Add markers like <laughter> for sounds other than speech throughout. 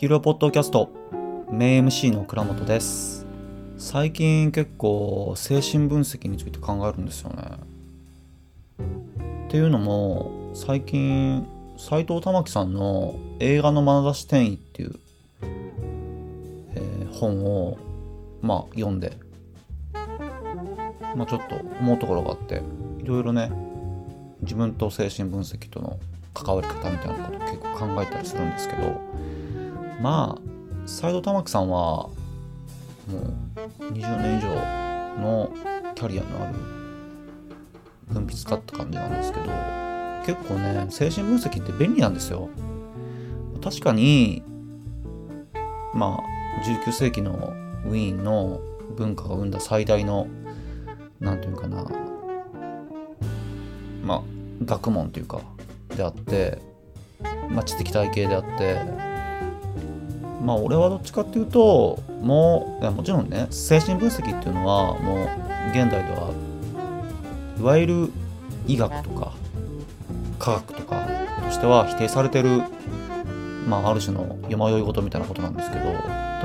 黄色ポッドキャスト名 MC の倉本です。最近結構精神分析について考えるんですよね。っていうのも最近斎藤玉樹さんの映画の眼差し転移っていう、えー、本をまあ読んでまあちょっと思うところがあっていろいろね自分と精神分析との関わり方みたいなことを結構考えたりするんですけどまあ斎藤玉樹さんはもう20年以上のキャリアのある分泌家って感じなんですけど結構ね精神分析って便利なんですよ。確かにまあ19世紀のウィーンの文化が生んだ最大の何て言うかなまあ学問というかであって、まあ、知的体系であってまあ俺はどっちかっていうともういやもちろんね精神分析っていうのはもう現代ではいわゆる医学とか科学とかとしては否定されてるまあある種のよまよい事みたいなことなんですけどで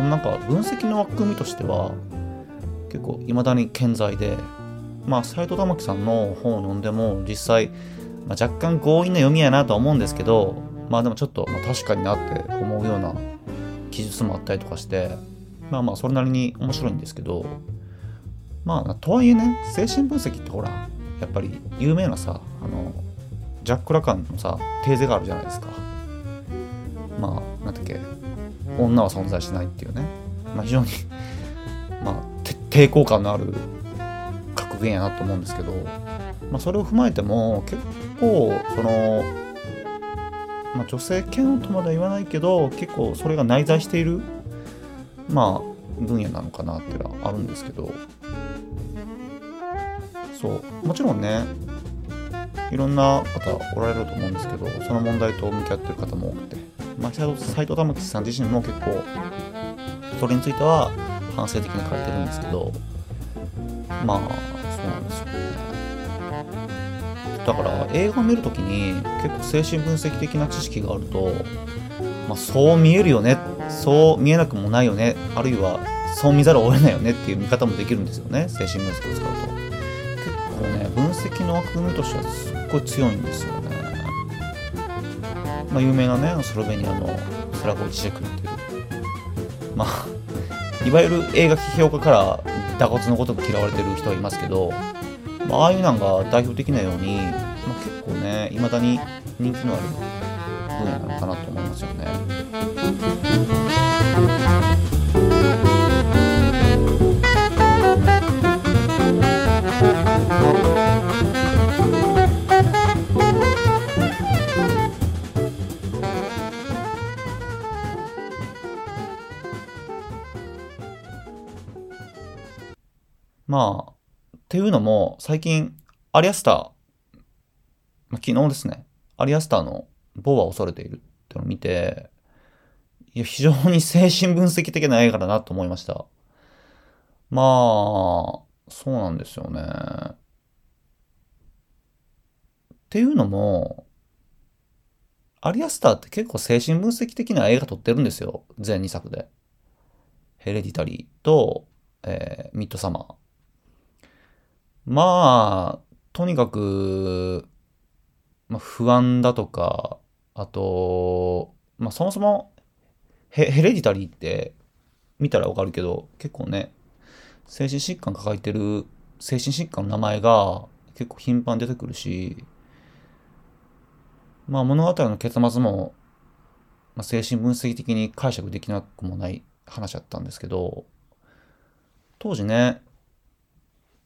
もなんか分析の枠組みとしては結構いまだに健在でまあ斎藤玉樹さんの本を読んでも実際まあ、若干強引な読みやなとは思うんですけどまあでもちょっと、ま、確かになって思うような記述もあったりとかしてまあまあそれなりに面白いんですけどまあとはいえね精神分析ってほらやっぱり有名なさあのジャック・ラカンのさテーゼがあるじゃないですか。まあなんだっけ女は存在しないっていうね、まあ、非常に <laughs> まあ抵抗感のある格言やなと思うんですけどまあ、それを踏まえても結構その、まあ、女性嫌悪とまでは言わないけど結構それが内在しているまあ分野なのかなっていうのはあるんですけど。そう。もちろんねいろんな方おられると思うんですけどその問題と向き合ってる方も多くて、まあ、斎藤玉木さん自身も結構それについては反省的に書いてるんですけど。まあだから映画を見るときに結構精神分析的な知識があると、まあ、そう見えるよねそう見えなくもないよねあるいはそう見ざるを得ないよねっていう見方もできるんですよね精神分析を使うと。結構ね分析の枠組みとしてはすっごい強いんですよね。まあ有名なねスロベニアのスラゴジェクっていうまあいわゆる映画批評家から打骨のごとく嫌われてる人はいますけどまあ、ああいうのが代表的なように、まあ、結構ねいまだに人気のある分野なのかなと思いますよね。っていうのも、最近、アリアスター、ま、昨日ですね、アリアスターの某は恐れているってのを見て、いや、非常に精神分析的な映画だなと思いました。まあ、そうなんですよね。っていうのも、アリアスターって結構精神分析的な映画撮ってるんですよ。全2作で。ヘレディタリーと、えー、ミッドサマー。まあ、とにかく、まあ、不安だとか、あと、まあ、そもそもヘ、ヘレディタリーって見たらわかるけど、結構ね、精神疾患抱えてる精神疾患の名前が結構頻繁に出てくるし、まあ物語の結末も、まあ、精神分析的に解釈できなくもない話だったんですけど、当時ね、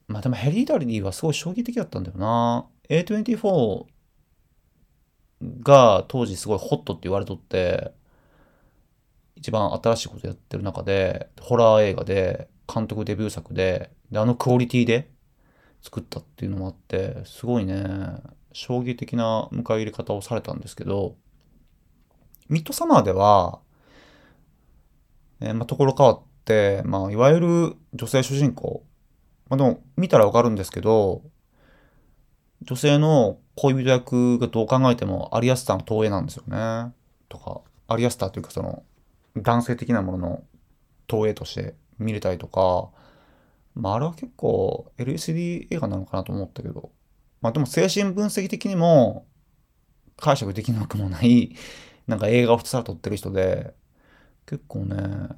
まあでもヘリダリーはすごい衝撃的だったんだよな。A24 が当時すごいホットって言われとって、一番新しいことやってる中で、ホラー映画で、監督デビュー作で、で、あのクオリティで作ったっていうのもあって、すごいね、衝撃的な迎え入れ方をされたんですけど、ミッドサマーでは、えー、まあ、ところ変わって、まあ、いわゆる女性主人公まあでも、見たらわかるんですけど、女性の恋人役がどう考えてもアリアスターの投影なんですよね。とか、アリアスターというかその、男性的なものの投影として見れたりとか、まあ、あれは結構 LSD 映画なのかなと思ったけど、まあでも精神分析的にも解釈できなくもないなんか映画を普通は撮ってる人で、結構ね、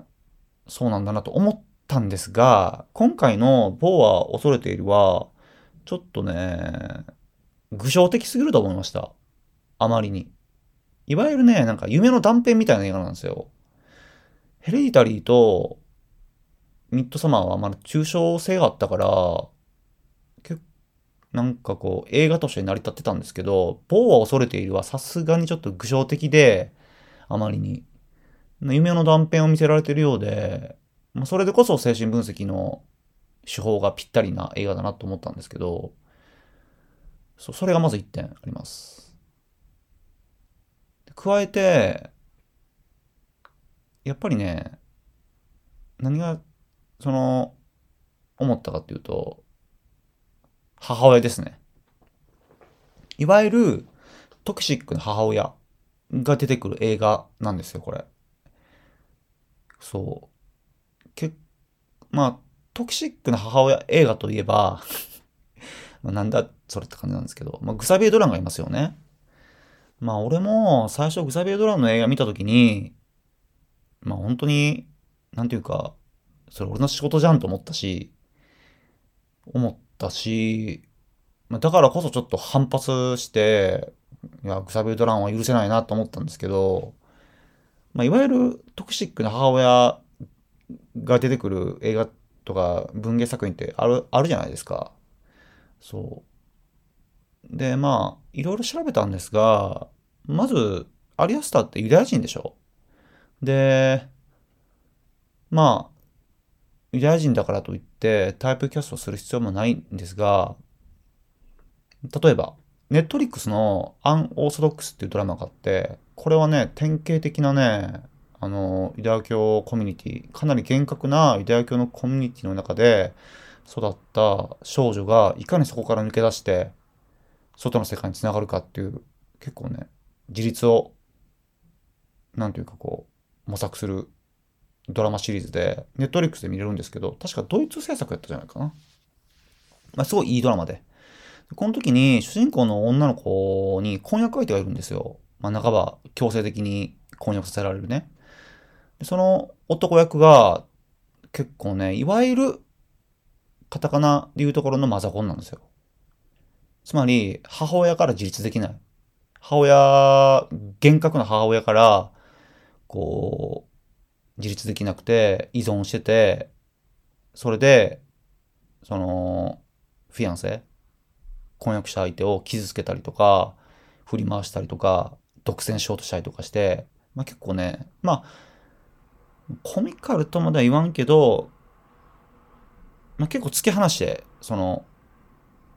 そうなんだなと思ったんですが、今回の某は恐れているは、ちょっとね、具象的すぎると思いました。あまりに。いわゆるね、なんか夢の断片みたいな映画なんですよ。ヘレディタリーとミッドサマーはまだ抽象性があったから、結なんかこう映画として成り立ってたんですけど、某は恐れているはさすがにちょっと具象的で、あまりに。夢の断片を見せられてるようで、それでこそ精神分析の手法がぴったりな映画だなと思ったんですけど、そそれがまず1点あります。加えて、やっぱりね、何が、その、思ったかっていうと、母親ですね。いわゆる、トキシックな母親が出てくる映画なんですよ、これ。そう。まあ、トキシックな母親映画といえば <laughs> なんだそれって感じなんですけど、まあ、グサビエ・ドランがいますよね。まあ、俺も最初グサビエ・ドランの映画見たときに、まあ、本当に、なんていうか、それ俺の仕事じゃんと思ったし、思ったし、ま、だからこそちょっと反発して、いや、グサビエ・ドランは許せないなと思ったんですけど、まあ、いわゆるトクシックな母親が出てくる映画とか文芸作品ってある、あるじゃないですか。そう。で、まあ、いろいろ調べたんですが、まず、アリアスターってユダヤ人でしょ？で、まあ、ユダヤ人だからといってタイプキャストする必要もないんですが、例えば、ネットリックスのアンオーソドックスっていうドラマがあって、これはね、典型的なね、あの、ユダヤ教コミュニティ、かなり厳格なユダヤ教のコミュニティの中で育った少女がいかにそこから抜け出して、外の世界につながるかっていう、結構ね、自立を、なんていうかこう、模索するドラマシリーズで、ネットリックスで見れるんですけど、確かドイツ制作やったじゃないかな。まあ、すごいいいドラマで。この時に主人公の女の子に婚約相手がいるんですよ。まあ、半ば強制的に婚約させられるね。その男役が結構ね、いわゆるカタカナでいうところのマザコンなんですよ。つまり、母親から自立できない。母親、厳格な母親から、こう、自立できなくて、依存してて、それで、その、フィアンセ、婚約した相手を傷つけたりとか、振り回したりとか、独占しようとしたりとかして、まあ結構ね、まあ、コミカルとまでは言わんけど、まあ結構突き放して、その、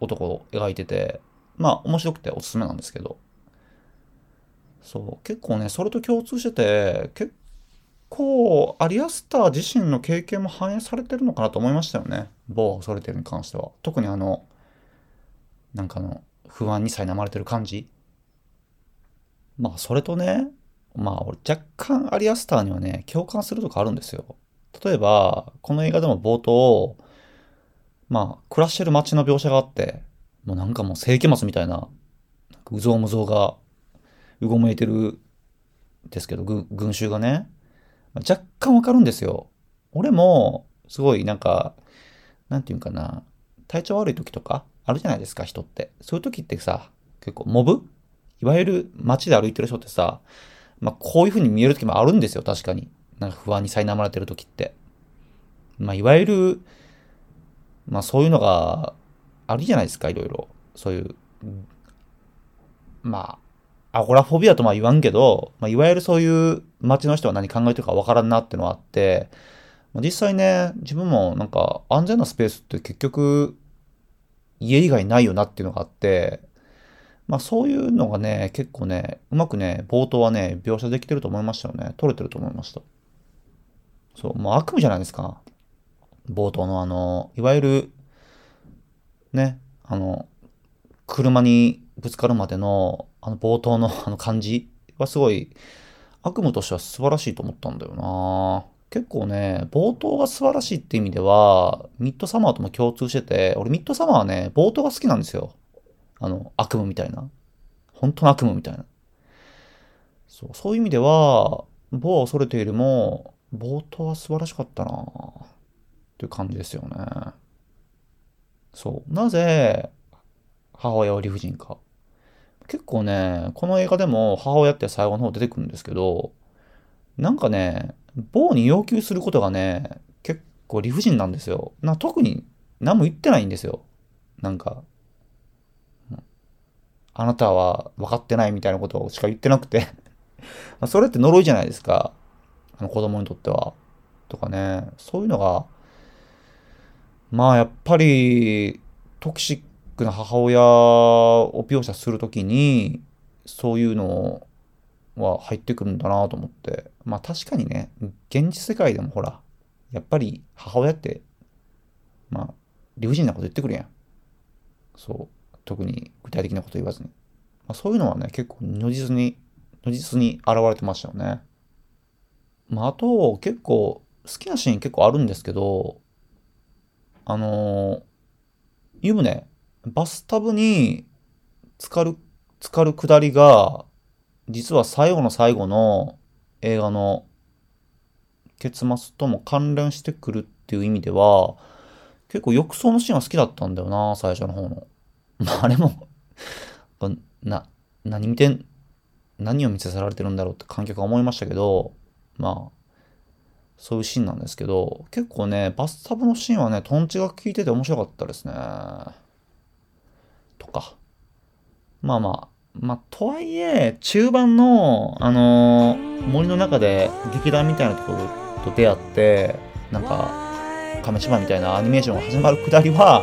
男を描いてて、まあ面白くておすすめなんですけど、そう、結構ね、それと共通してて、結構、アリアスター自身の経験も反映されてるのかなと思いましたよね。某ソレテルに関しては。特にあの、なんかの、不安に苛まれてる感じ。まあ、それとね、まあ、俺若干アリアスターにはね、共感するとかあるんですよ。例えば、この映画でも冒頭、まあ、暮らしてる街の描写があって、もうなんかもう世紀末みたいな、なうぞうむぞうが、うごめいてるですけど、群衆がね、若干わかるんですよ。俺も、すごいなんか、なんていうんかな、体調悪い時とか、あるじゃないですか、人って。そういう時ってさ、結構モブ？いわゆる街で歩いてる人ってさ、まあ、こういう風に見える時もあるんですよ、確かに。なんか不安に苛まれてる時って。まあ、いわゆる、まあ、そういうのがあるじゃないですか、いろいろ。そういう、まあ、アゴラフォビアとまあ言わんけど、まあ、いわゆるそういう街の人は何考えてるかわからんなっていうのはあって、まあ、実際ね、自分もなんか安全なスペースって結局家以外ないよなっていうのがあって、まあそういうのがね、結構ね、うまくね、冒頭はね、描写できてると思いましたよね。撮れてると思いました。そう、もう悪夢じゃないですか。冒頭のあの、いわゆる、ね、あの、車にぶつかるまでの、あの冒頭のあの感じはすごい悪夢としては素晴らしいと思ったんだよな結構ね、冒頭が素晴らしいって意味では、ミッドサマーとも共通してて、俺ミッドサマーはね、冒頭が好きなんですよ。あの、悪夢みたいな。本当の悪夢みたいな。そうそういう意味では、某は恐れているも、冒頭は素晴らしかったなっていう感じですよね。そう。なぜ、母親は理不尽か。結構ね、この映画でも母親って最後の方出てくるんですけど、なんかね、某に要求することがね、結構理不尽なんですよ。な特に何も言ってないんですよ。なんか、あなたは分かってないみたいなことしか言ってなくて <laughs> それって呪いじゃないですか。あの子供にとっては。とかね、そういうのが、まあやっぱり、トキシックな母親を描写するときに、そういうのは入ってくるんだなと思って。まあ確かにね、現実世界でもほら、やっぱり母親って、まあ、理不尽なこと言ってくるやん。そう。特に具体的なこと言わずに。まあ、そういうのはね、結構如実に、如実に現れてましたよね。まあ、あと、結構、好きなシーン結構あるんですけど、あのー、湯船、バスタブに浸かる、浸かるくだりが、実は最後の最後の映画の結末とも関連してくるっていう意味では、結構浴槽のシーンは好きだったんだよな、最初の方の。まあ、あれもな、何見てん、何を見せされてるんだろうって観客は思いましたけど、まあ、そういうシーンなんですけど、結構ね、バスタブのシーンはね、トンチが効いてて面白かったですね。とか。まあまあ、まあ、とはいえ、中盤の、あのー、森の中で劇団みたいなところと出会って、なんか、亀島みたいなアニメーションが始まるくだりは、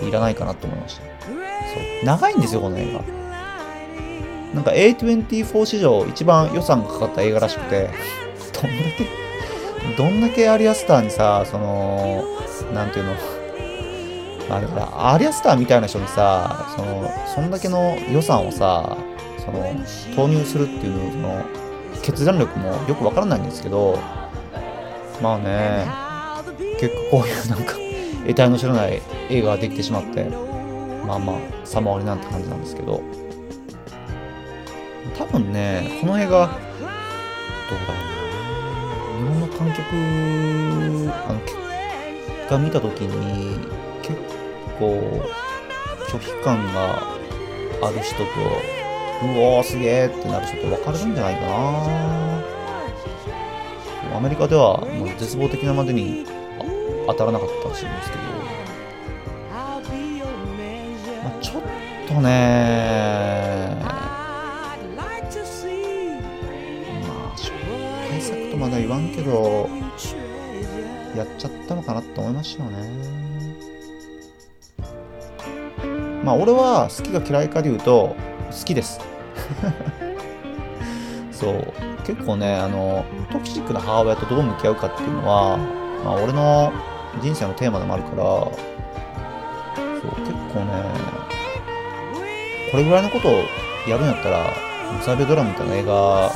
といらないかなと思いました。そう。長いんですよ、この映画。なんか A24 史上一番予算がかかった映画らしくて、どんだけ、どんだけアリアスターにさ、その、なんていうの、まあだからアリアスターみたいな人にさ、その、そんだけの予算をさ、その、投入するっていう、その、決断力もよくわからないんですけど、まあね、結構こういうなんか、得体の知らない映画ができてしまって、まあまあ、さまわりなんて感じなんですけど、多分ね、この映画、どうだろうな、日本の観客、あの、が見たときに、結構、拒否感がある人と、うおーすげえってなる人と分かれるんじゃないかな。アメリカではもう絶望的なまでに当たらなかったらしいんですけど、まあ、ちょっとね。まあ失敗作とまだ言わんけどやっちゃったのかなって思いましたよね。まあ俺は好きが嫌いかで言うと好きです。<laughs> そう。結構ねあのトキシックな母親とどう向き合うかっていうのは、まあ、俺の人生のテーマでもあるからそう結構ねこれぐらいのことをやるんやったらムサベドラマみたいな映画を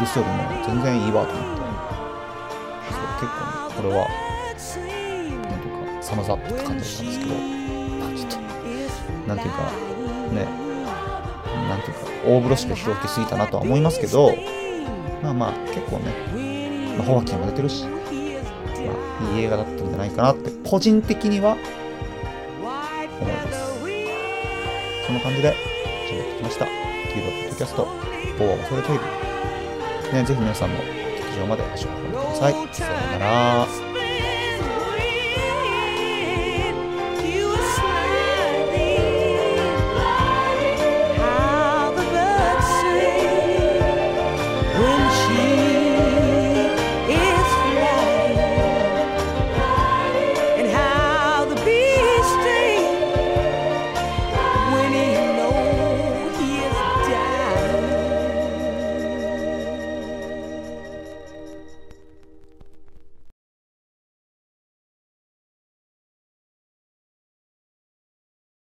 許すよりも全然いいわと思って。そう結構ねこれはなんていうかサムズアップって感じだったんですけど。まあちょっとなんていうかねなんていうか大風呂しか広げすぎたなとは思いますけどまあまあ結構ね、まあ、ホワキンも出てるし、いい映画だったんじゃないかなって個人的には思いますそんな感じで喋ってきましたキードポッドキャスト某は恐れているね、ぜひ皆さんも劇場まで足を運んでください。さようなら。